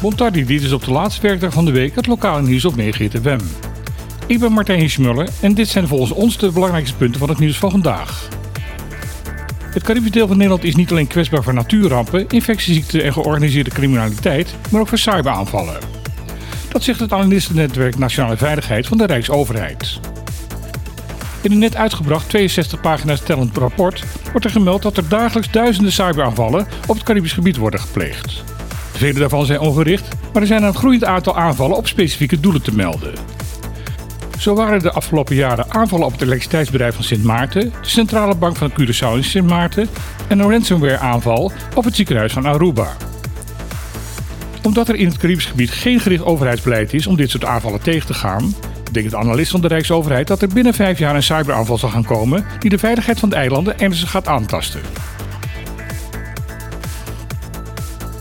Montardi, dit is op de laatste werkdag van de week het lokale nieuws op FM. Ik ben Martijn Schmuller en dit zijn volgens ons de belangrijkste punten van het nieuws van vandaag. Het Caribisch deel van Nederland is niet alleen kwetsbaar voor natuurrampen, infectieziekten en georganiseerde criminaliteit, maar ook voor cyberaanvallen. Dat zegt het analistennetwerk Nationale Veiligheid van de Rijksoverheid. In een net uitgebracht 62 pagina's tellend rapport wordt er gemeld dat er dagelijks duizenden cyberaanvallen op het Caribisch gebied worden gepleegd. Vele daarvan zijn ongericht, maar er zijn een groeiend aantal aanvallen op specifieke doelen te melden. Zo waren de afgelopen jaren aanvallen op het elektriciteitsbedrijf van Sint Maarten, de centrale bank van Curaçao in Sint Maarten en een ransomware aanval op het ziekenhuis van Aruba. Omdat er in het Caribisch gebied geen gericht overheidsbeleid is om dit soort aanvallen tegen te gaan, denkt de analist van de Rijksoverheid dat er binnen vijf jaar een cyberaanval zal gaan komen die de veiligheid van de eilanden ernstig gaat aantasten.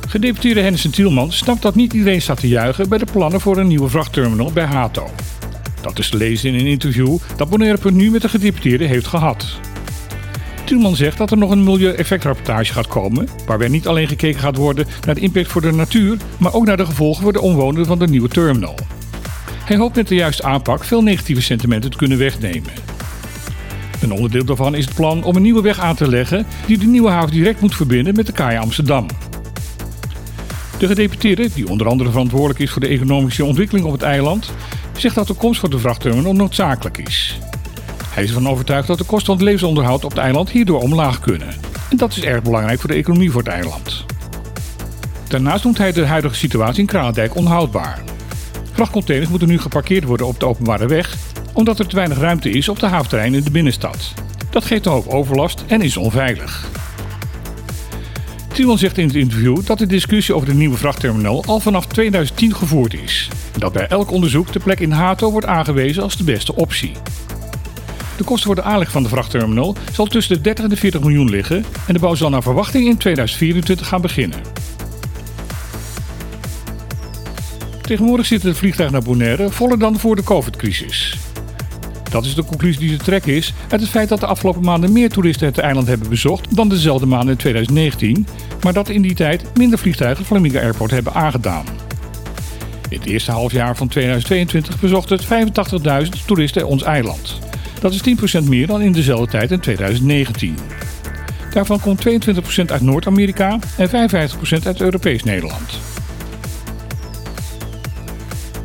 Gedeputeerde Hennis Tielman snapt dat niet iedereen staat te juichen bij de plannen voor een nieuwe vrachtterminal bij Hato. Dat is te lezen in een interview dat Bonaire nu met de gedeputeerde heeft gehad. Tielman zegt dat er nog een milieueffectrapportage gaat komen, waarbij niet alleen gekeken gaat worden naar de impact voor de natuur, maar ook naar de gevolgen voor de omwonenden van de nieuwe terminal. Hij hoopt met de juiste aanpak veel negatieve sentimenten te kunnen wegnemen. Een onderdeel daarvan is het plan om een nieuwe weg aan te leggen die de nieuwe haven direct moet verbinden met de kaai Amsterdam. De gedeputeerde, die onder andere verantwoordelijk is voor de economische ontwikkeling op het eiland, zegt dat de komst van de vrachtterminal noodzakelijk is. Hij is ervan overtuigd dat de kosten van het levensonderhoud op het eiland hierdoor omlaag kunnen. En dat is erg belangrijk voor de economie voor het eiland. Daarnaast noemt hij de huidige situatie in Kralendijk onhoudbaar. Vrachtcontainers moeten nu geparkeerd worden op de openbare weg, omdat er te weinig ruimte is op de haventerrein in de binnenstad. Dat geeft een hoop overlast en is onveilig. Timon zegt in het interview dat de discussie over de nieuwe vrachtterminal al vanaf 2010 gevoerd is. En dat bij elk onderzoek de plek in Hato wordt aangewezen als de beste optie. De kosten voor de aanleg van de vrachtterminal zal tussen de 30 en de 40 miljoen liggen en de bouw zal naar verwachting in 2024 gaan beginnen. Tegenwoordig zit het vliegtuig naar Bonaire voller dan voor de COVID-crisis. Dat is de conclusie die te trekken is uit het feit dat de afgelopen maanden meer toeristen het eiland hebben bezocht dan dezelfde maanden in 2019, maar dat in die tijd minder vliegtuigen Flamingo Airport hebben aangedaan. In het eerste halfjaar van 2022 bezochten het 85.000 toeristen ons eiland. Dat is 10% meer dan in dezelfde tijd in 2019. Daarvan komt 22% uit Noord-Amerika en 55% uit Europees Nederland.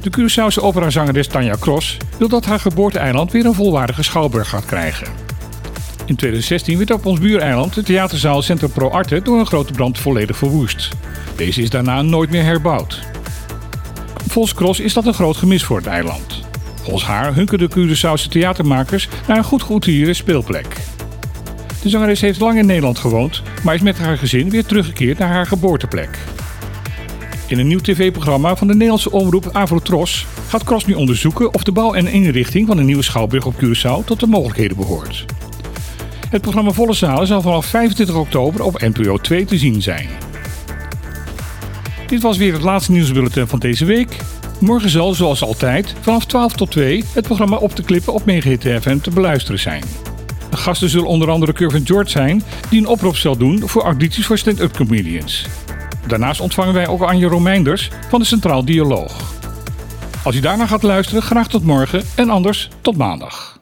De Curaçaose operazangeres Tanja Cross wil dat haar geboorteeiland weer een volwaardige schouwburg gaat krijgen. In 2016 werd op ons buureiland de theaterzaal Centrum Pro Arte door een grote brand volledig verwoest. Deze is daarna nooit meer herbouwd. Volgens Cross is dat een groot gemis voor het eiland. Volgens haar hunken de Curaçaose theatermakers naar een goed geoutilleerde speelplek. De zangeres heeft lang in Nederland gewoond, maar is met haar gezin weer teruggekeerd naar haar geboorteplek. In een nieuw tv-programma van de Nederlandse omroep Avrotros gaat Cross nu onderzoeken of de bouw en inrichting van een nieuwe schouwburg op Curaçao tot de mogelijkheden behoort. Het programma Volle Zalen zal vanaf 25 oktober op NPO 2 te zien zijn. Dit was weer het laatste nieuwsbulletin van deze week. Morgen zal, zoals altijd, vanaf 12 tot 2 het programma op te klippen op FM te beluisteren zijn. De gasten zullen onder andere Curvin George zijn, die een oproep zal doen voor audities voor stand-up comedians. Daarnaast ontvangen wij ook Anje Romeinders van de Centraal Dialoog. Als u daarna gaat luisteren, graag tot morgen en anders tot maandag.